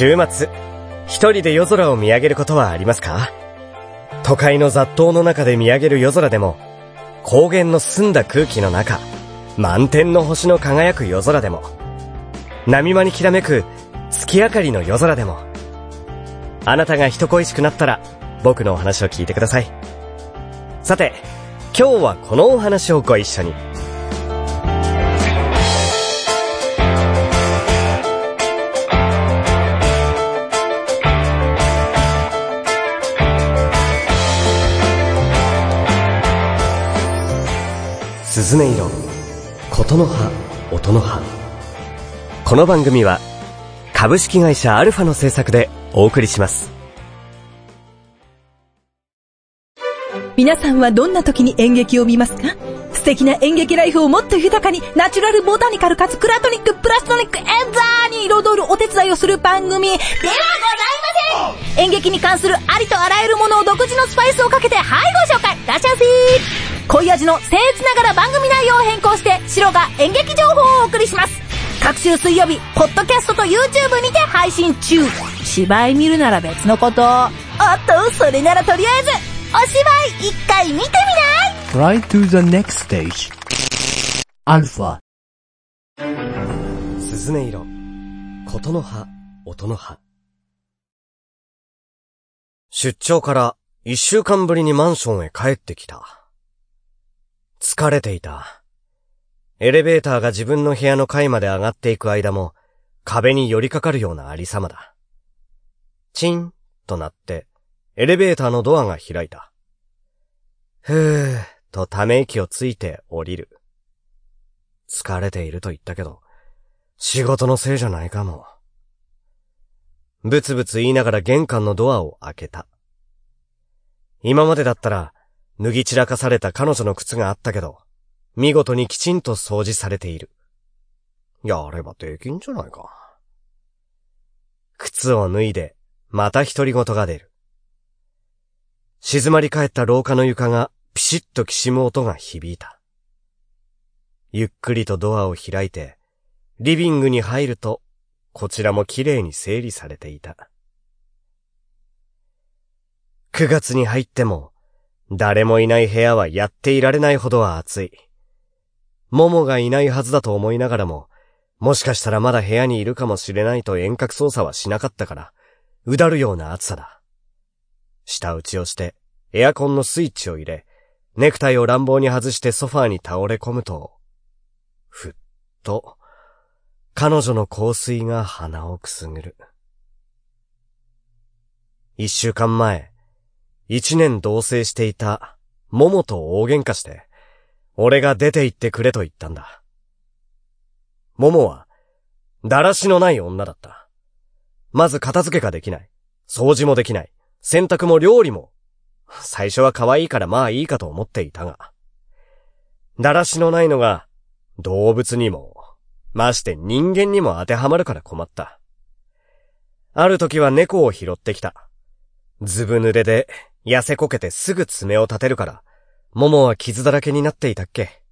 週末、一人で夜空を見上げることはありますか？都会の雑踏の中で見上げる夜空でも、高原の澄んだ空気の中、満天の星の輝く夜空でも、波間にきらめく月明かりの夜空でも、あなたが人恋しくなったら、僕のお話を聞いてください。さて、今日はこのお話をご一緒に。鈴音色、琴の葉、音の葉。この番組は、株式会社アルファの制作でお送りします。皆さんはどんな時に演劇を見ますか？素敵な演劇ライフをもっと豊かに、ナチュラルボタニカルかつクラトニック、プラストニック、エンザーに彩るお手伝いをする番組ではございません演劇に関するありとあらゆるものを独自のスパイスをかけて、はいご紹介いらっしゃい濃い味の僭越ながら番組内容を変更して、白が演劇情報をお送りします。各週水曜日、ポッドキャストと YouTube にて配信中。芝居見るなら別のこと。おっと、それならとりあえず、お芝居一回見てみない ?Try to the next stage. アルファ。鈴音色、琴の葉、音の葉。出張から一週間ぶりにマンションへ帰ってきた。疲れていた。エレベーターが自分の部屋の階まで上がっていく間も、壁に寄りかかるようなありさまだ。チンとなって、エレベーターのドアが開いた。ふーとため息をついて降りる。疲れていると言ったけど、仕事のせいじゃないかも。ブツブツ言いながら玄関のドアを開けた。今までだったら、脱ぎ散らかされた彼女の靴があったけど、見事にきちんと掃除されている。やればできんじゃないか。靴を脱いで、また独り言が出る。静まり返った廊下の床がピシッときしむ音が響いた。ゆっくりとドアを開いて、リビングに入ると、こちらも綺麗に整理されていた。9月に入っても、誰もいない部屋はやっていられないほどは暑い。ももがいないはずだと思いながらも、もしかしたらまだ部屋にいるかもしれないと遠隔操作はしなかったから、うだるような暑さだ。下打ちをして、エアコンのスイッチを入れ、ネクタイを乱暴に外してソファーに倒れ込むと、ふっと、彼女の香水が鼻をくすぐる。一週間前、一年同棲していた、ももと大喧嘩して、俺が出て行ってくれと言ったんだ。ももは、だらしのない女だった。まず片付けができない。掃除もできない。洗濯も料理も。最初は可愛いからまあいいかと思っていたが。だらしのないのが、動物にも、まして人間にも当てはまるから困った。ある時は猫を拾ってきた。ずぶ濡れで痩せこけてすぐ爪を立てるから、桃は傷だらけになっていたっけ。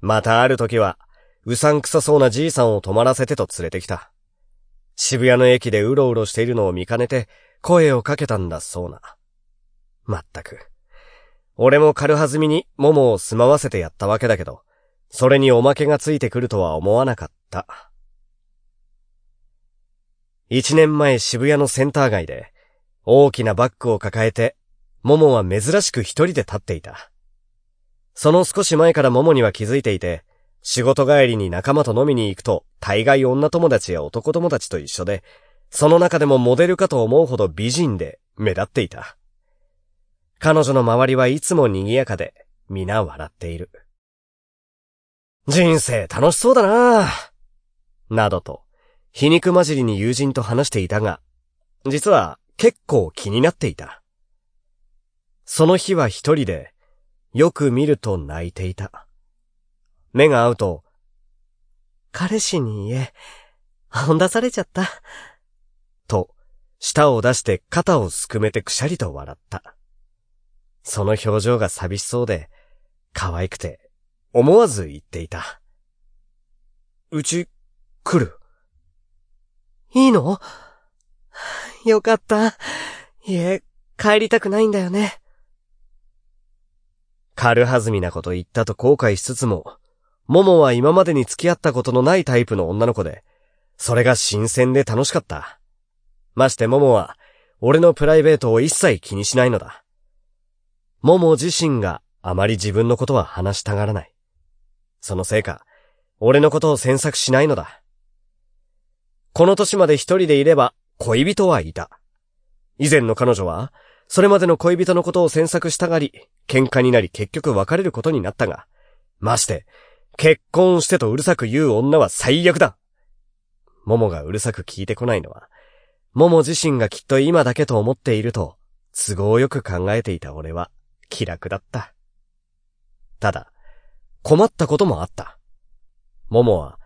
またある時は、うさんくさそうなじいさんを泊まらせてと連れてきた。渋谷の駅でうろうろしているのを見かねて、声をかけたんだそうな。まったく。俺も軽はずみに桃を住まわせてやったわけだけど、それにおまけがついてくるとは思わなかった。一年前渋谷のセンター街で、大きなバッグを抱えて、モモは珍しく一人で立っていた。その少し前からモモには気づいていて、仕事帰りに仲間と飲みに行くと、大概女友達や男友達と一緒で、その中でもモデルかと思うほど美人で目立っていた。彼女の周りはいつも賑やかで、皆笑っている。人生楽しそうだなぁ。などと、皮肉混じりに友人と話していたが、実は結構気になっていた。その日は一人で、よく見ると泣いていた。目が合うと、彼氏に言え、本出されちゃった。と、舌を出して肩をすくめてくしゃりと笑った。その表情が寂しそうで、可愛くて、思わず言っていた。うち、来る？いいの？よかった。いえ、帰りたくないんだよね。軽はずみなこと言ったと後悔しつつも、モモは今までに付き合ったことのないタイプの女の子で、それが新鮮で楽しかった。ましてモモは、俺のプライベートを一切気にしないのだ。モモ自身があまり自分のことは話したがらない。そのせいか、俺のことを詮索しないのだ。この年まで一人でいれば恋人はいた。以前の彼女は、それまでの恋人のことを詮索したがり、喧嘩になり結局別れることになったが、まして、結婚してとうるさく言う女は最悪だ。モモがうるさく聞いてこないのは、モモ自身がきっと今だけと思っていると、都合よく考えていた俺は気楽だった。ただ、困ったこともあった。モモは、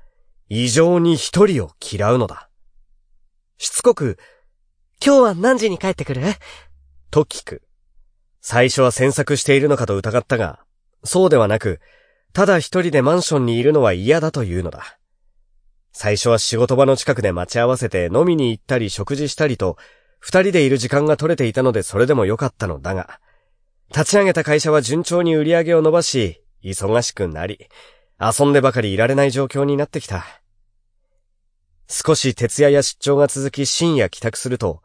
異常に一人を嫌うのだ。しつこく、今日は何時に帰ってくる？と聞く。最初は詮索しているのかと疑ったが、そうではなく、ただ一人でマンションにいるのは嫌だというのだ。最初は仕事場の近くで待ち合わせて飲みに行ったり食事したりと、二人でいる時間が取れていたのでそれでもよかったのだが、立ち上げた会社は順調に売り上げを伸ばし、忙しくなり、遊んでばかりいられない状況になってきた。少し徹夜や出張が続き深夜帰宅すると、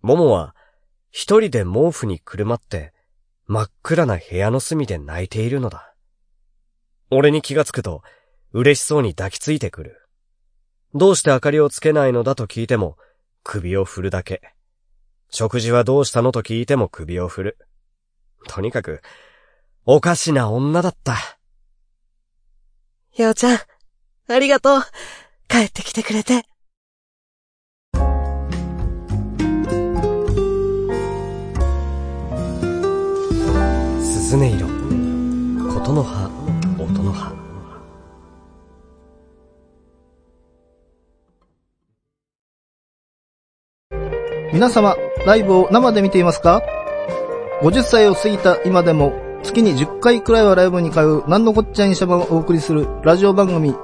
ももは一人で毛布にくるまって真っ暗な部屋の隅で泣いているのだ。俺に気がつくと嬉しそうに抱きついてくる。どうして明かりをつけないのだと聞いても首を振るだけ。食事はどうしたのと聞いても首を振る。とにかく、おかしな女だった。ようちゃん、ありがとう。帰ってきてくれて。すね色、ことの葉、音の葉。皆様、ライブを生で見ていますか ?50 歳を過ぎた今でも、月に10回くらいはライブに通う、なんのこっちゃいにしゃばをお送りするラジオ番組、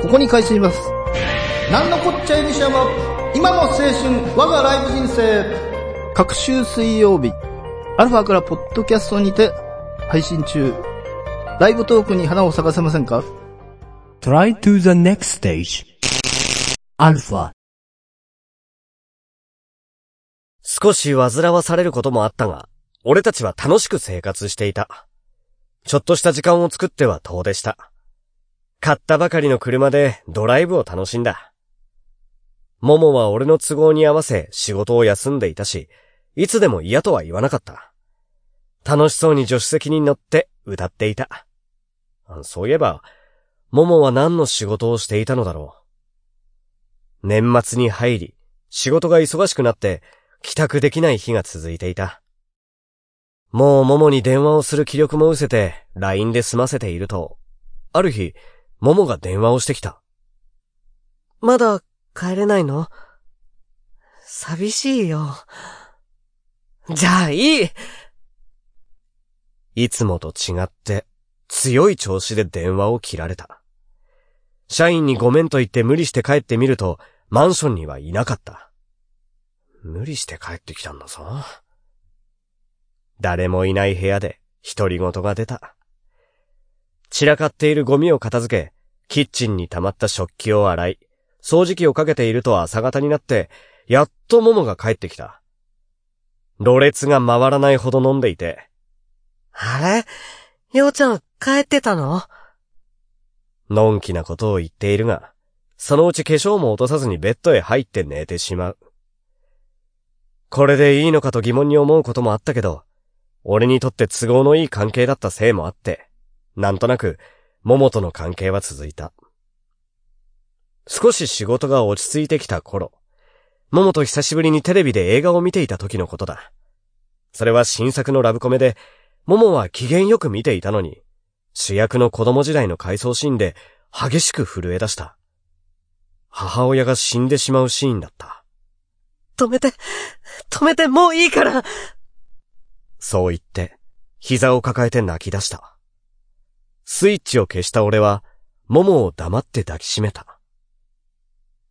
ここに開始します。なんのこっちゃいにしゃば、今の青春、我がライブ人生。各週水曜日、アルファからポッドキャストにて配信中。ライブトークに花を咲かせませんか ?Try to the next stage. アルファ。少し煩わされることもあったが、俺たちは楽しく生活していた。ちょっとした時間を作っては遠出した。買ったばかりの車でドライブを楽しんだ。ももは俺の都合に合わせ仕事を休んでいたし、いつでも嫌とは言わなかった。楽しそうに助手席に乗って歌っていた。そういえば、ももは何の仕事をしていたのだろう。年末に入り、仕事が忙しくなって、帰宅できない日が続いていた。もうももに電話をする気力も失せて、LINE で済ませていると、ある日、ももが電話をしてきた。まだ帰れないの？寂しいよ。じゃあいいいつもと違って強い調子で電話を切られた。社員にごめんと言って無理して帰ってみるとマンションにはいなかった。無理して帰ってきたんだぞ。誰もいない部屋で独り言が出た。散らかっているゴミを片付け、キッチンに溜まった食器を洗い、掃除機をかけていると朝方になって、やっと桃が帰ってきた。ろれつが回らないほど飲んでいて。あれ？ようちゃん帰ってたの？のんきなことを言っているが、そのうち化粧も落とさずにベッドへ入って寝てしまう。これでいいのかと疑問に思うこともあったけど、俺にとって都合のいい関係だったせいもあって、なんとなく、桃との関係は続いた。少し仕事が落ち着いてきた頃、桃と久しぶりにテレビで映画を見ていた時のことだ。それは新作のラブコメで、桃は機嫌よく見ていたのに、主役の子供時代の回想シーンで激しく震え出した。母親が死んでしまうシーンだった。止めて、止めてもういいからそう言って、膝を抱えて泣き出した。スイッチを消した俺は、桃を黙って抱きしめた。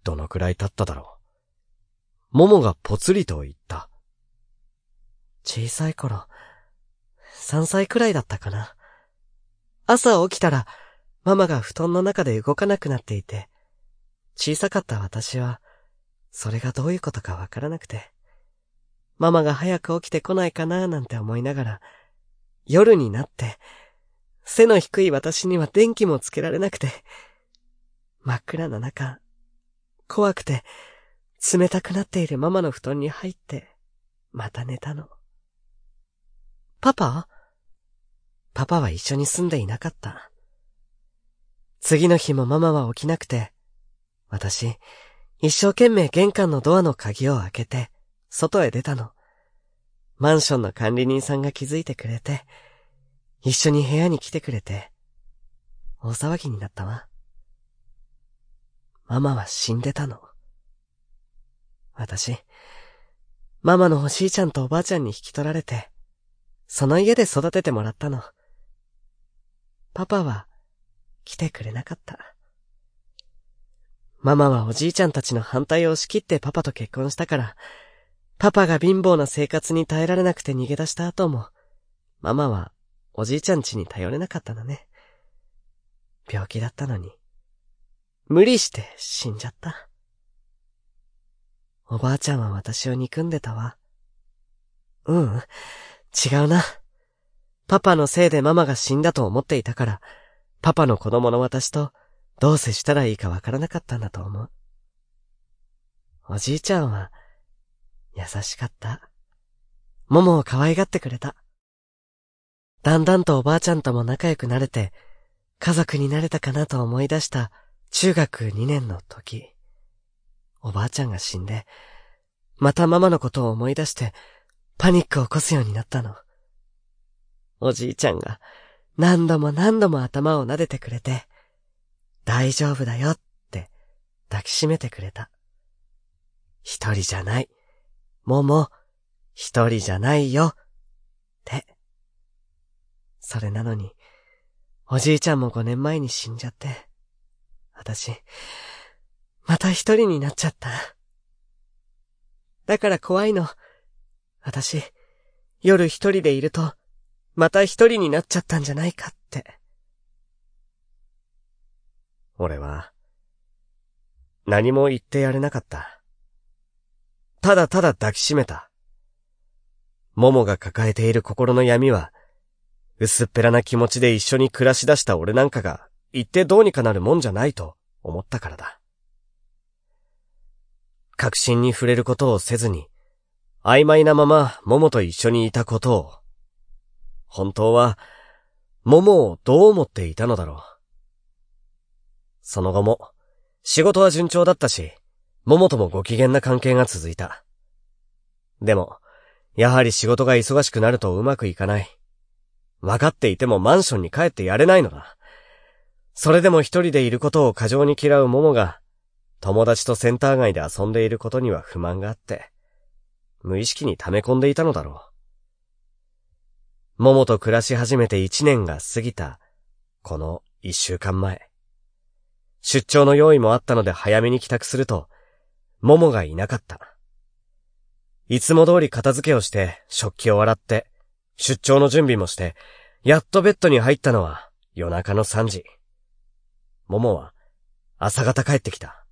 どのくらい経っただろももがぽつりと言った。小さい頃、3歳くらいだったかな。朝起きたら、ママが布団の中で動かなくなっていて、小さかった私は、それがどういうことかわからなくて、ママが早く起きてこないかなーなんて思いながら、夜になって、背の低い私には電気もつけられなくて、真っ暗な中、怖くて、冷たくなっているママの布団に入って、また寝たの。パパ？パパは一緒に住んでいなかった。次の日もママは起きなくて、私、一生懸命玄関のドアの鍵を開けて、外へ出たの。マンションの管理人さんが気づいてくれて、一緒に部屋に来てくれて、大騒ぎになったわ。ママは死んでたの。私、ママのおじいちゃんとおばあちゃんに引き取られて、その家で育ててもらったの。パパは来てくれなかった。ママはおじいちゃんたちの反対を押し切ってパパと結婚したから、パパが貧乏な生活に耐えられなくて逃げ出した後も、ママはおじいちゃん家に頼れなかったのね。病気だったのに、無理して死んじゃった。おばあちゃんは私を憎んでたわ。うん、違うな。パパのせいでママが死んだと思っていたから、パパの子供の私とどう接したらいいかわからなかったんだと思う。おじいちゃんは優しかった。ももを可愛がってくれた。だんだんとおばあちゃんとも仲良くなれて、家族になれたかなと思い出した中学2年の時。おばあちゃんが死んで、またママのことを思い出して、パニックを起こすようになったの。おじいちゃんが何度も何度も頭を撫でてくれて、大丈夫だよって抱きしめてくれた。一人じゃない。もも、一人じゃないよ。って。それなのに、おじいちゃんも五年前に死んじゃって、私、また一人になっちゃった。だから怖いの。私、夜一人でいると、また一人になっちゃったんじゃないかって。俺は、何も言ってやれなかった。ただただ抱きしめた。桃が抱えている心の闇は、薄っぺらな気持ちで一緒に暮らし出した俺なんかが、言ってどうにかなるもんじゃないと思ったからだ。確信に触れることをせずに、曖昧なまま桃と一緒にいたことを、本当は、桃をどう思っていたのだろう。その後も、仕事は順調だったし、桃ともご機嫌な関係が続いた。でも、やはり仕事が忙しくなるとうまくいかない。分かっていてもマンションに帰ってやれないのだ。それでも一人でいることを過剰に嫌う桃が、友達とセンター街で遊んでいることには不満があって、無意識に溜め込んでいたのだろう。桃と暮らし始めて一年が過ぎた、この一週間前。出張の用意もあったので早めに帰宅すると、桃がいなかった。いつも通り片付けをして食器を洗って、出張の準備もして、やっとベッドに入ったのは夜中の3時。桃は朝方帰ってきた。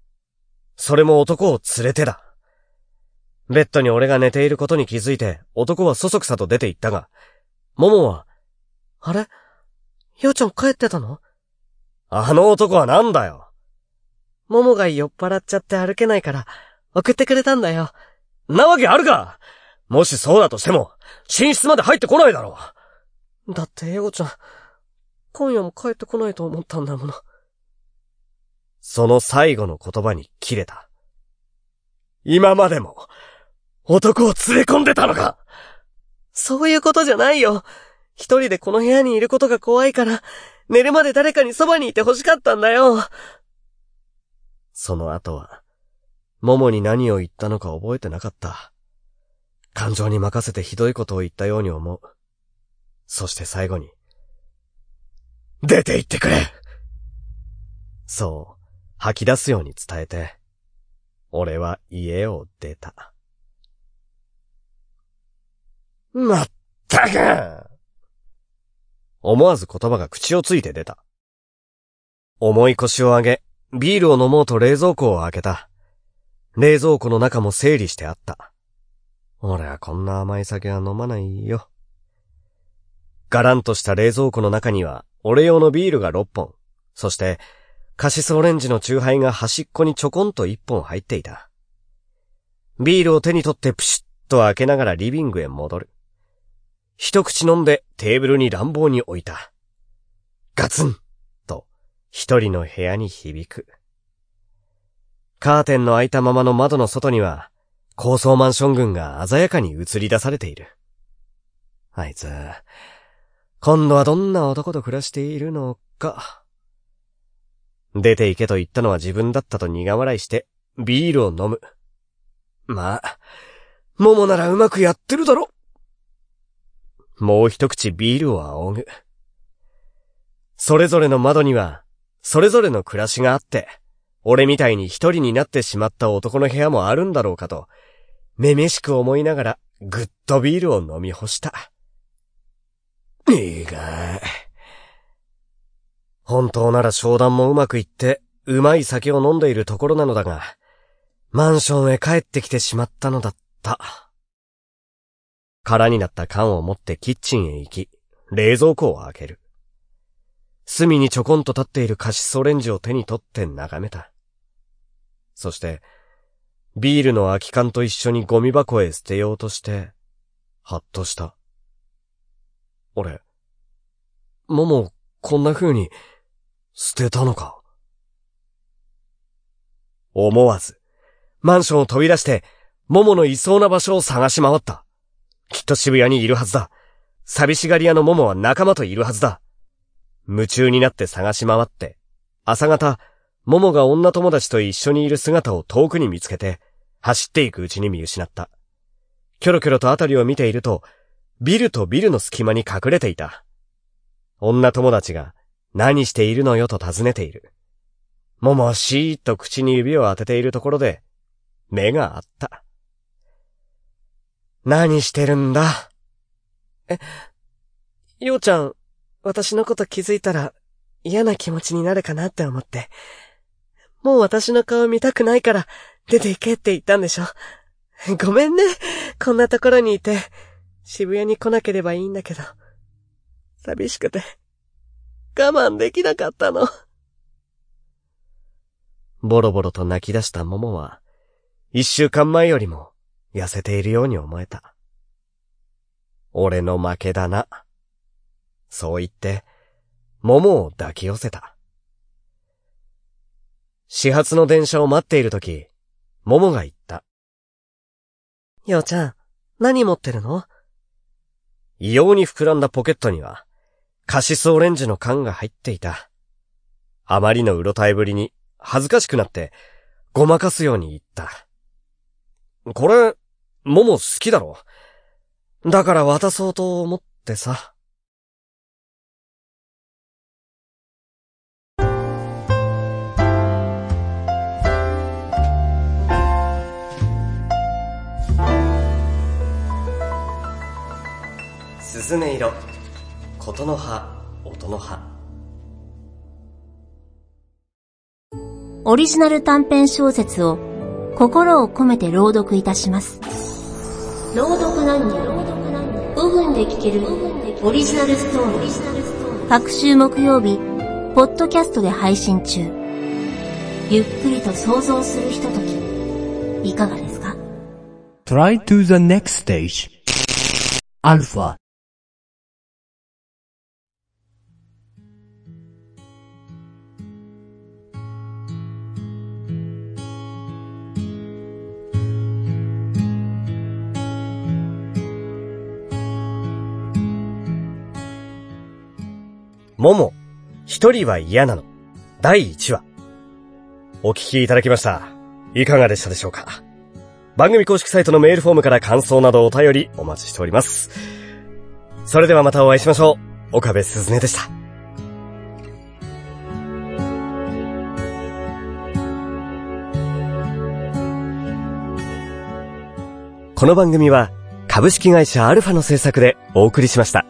それも男を連れてだ。ベッドに俺が寝ていることに気づいて、男はそそくさと出て行ったが、桃は、あれ？ようちゃん帰ってたの？あの男はなんだよ？桃が酔っ払っちゃって歩けないから、送ってくれたんだよ。なわけあるか？もしそうだとしても、寝室まで入ってこないだろう。だって、エゴちゃん、今夜も帰ってこないと思ったんだもの。その最後の言葉に切れた。今までも、男を連れ込んでたのか？そういうことじゃないよ。一人でこの部屋にいることが怖いから、寝るまで誰かにそばにいて欲しかったんだよ。その後は、桃に何を言ったのか覚えてなかった。感情に任せてひどいことを言ったように思う。そして最後に、出て行ってくれそう、吐き出すように伝えて、俺は家を出た。まったく思わず言葉が口をついて出た。重い腰を上げ、ビールを飲もうと冷蔵庫を開けた。冷蔵庫の中も整理してあった。俺はこんな甘い酒は飲まないよ。ガランとした冷蔵庫の中には、俺用のビールが6本、そして、カシスオレンジのチューハイが端っこにちょこんと1本入っていた。ビールを手に取ってプシュッと開けながらリビングへ戻る。一口飲んでテーブルに乱暴に置いた。ガツンと一人の部屋に響く。カーテンの開いたままの窓の外には高層マンション群が鮮やかに映り出されている。あいつ、今度はどんな男と暮らしているのか。出て行けと言ったのは自分だったと苦笑いしてビールを飲む。まあ、桃ならうまくやってるだろ。もう一口ビールを仰ぐ。それぞれの窓には、それぞれの暮らしがあって、俺みたいに一人になってしまった男の部屋もあるんだろうかと、めめしく思いながら、ぐっとビールを飲み干した。いいが本当なら商談もうまくいって、うまい酒を飲んでいるところなのだが、マンションへ帰ってきてしまったのだった。空になった缶を持ってキッチンへ行き、冷蔵庫を開ける。隅にちょこんと立っているカシスオレンジを手に取って眺めた。そして、ビールの空き缶と一緒にゴミ箱へ捨てようとして、はっとした。俺、もも、こんな風に、捨てたのか？思わず、マンションを飛び出して、もものいそうな場所を探し回った。きっと渋谷にいるはずだ。寂しがり屋のモモは仲間といるはずだ。夢中になって探し回って、朝方、モモが女友達と一緒にいる姿を遠くに見つけて、走っていくうちに見失った。キョロキョロとあたりを見ていると、ビルとビルの隙間に隠れていた。女友達が、何しているのよと尋ねている。モモはシーッと口に指を当てているところで、目があった。何してるんだ？え、ようちゃん、私のこと気づいたら嫌な気持ちになるかなって思って。もう私の顔見たくないから出て行けって言ったんでしょ。ごめんね。こんなところにいて、渋谷に来なければいいんだけど。寂しくて、我慢できなかったの。ボロボロと泣き出した桃は、一週間前よりも痩せているように思えた。俺の負けだな。そう言って、桃を抱き寄せた。始発の電車を待っているとき、桃が言った。ようちゃん、何持ってるの？異様に膨らんだポケットには、カシスオレンジの缶が入っていた。あまりのうろたえぶりに、恥ずかしくなって、ごまかすように言った。これ、もも好きだろ？だから渡そうと思ってさ。すずめ色、ことの葉、音の葉。オリジナル短編小説を心を込めて朗読いたします。朗読何人5分で聞けるオリジナルストーリー。各週木曜日、ポッドキャストで配信中。ゆっくりと想像するひととき、いかがですか ?Try to the next stage Alpha もも、一人は嫌なの。第1話。お聞きいただきました。いかがでしたでしょうか？番組公式サイトのメールフォームから感想などお便りお待ちしております。それではまたお会いしましょう。岡部すずねでした。この番組は株式会社アルファの制作でお送りしました。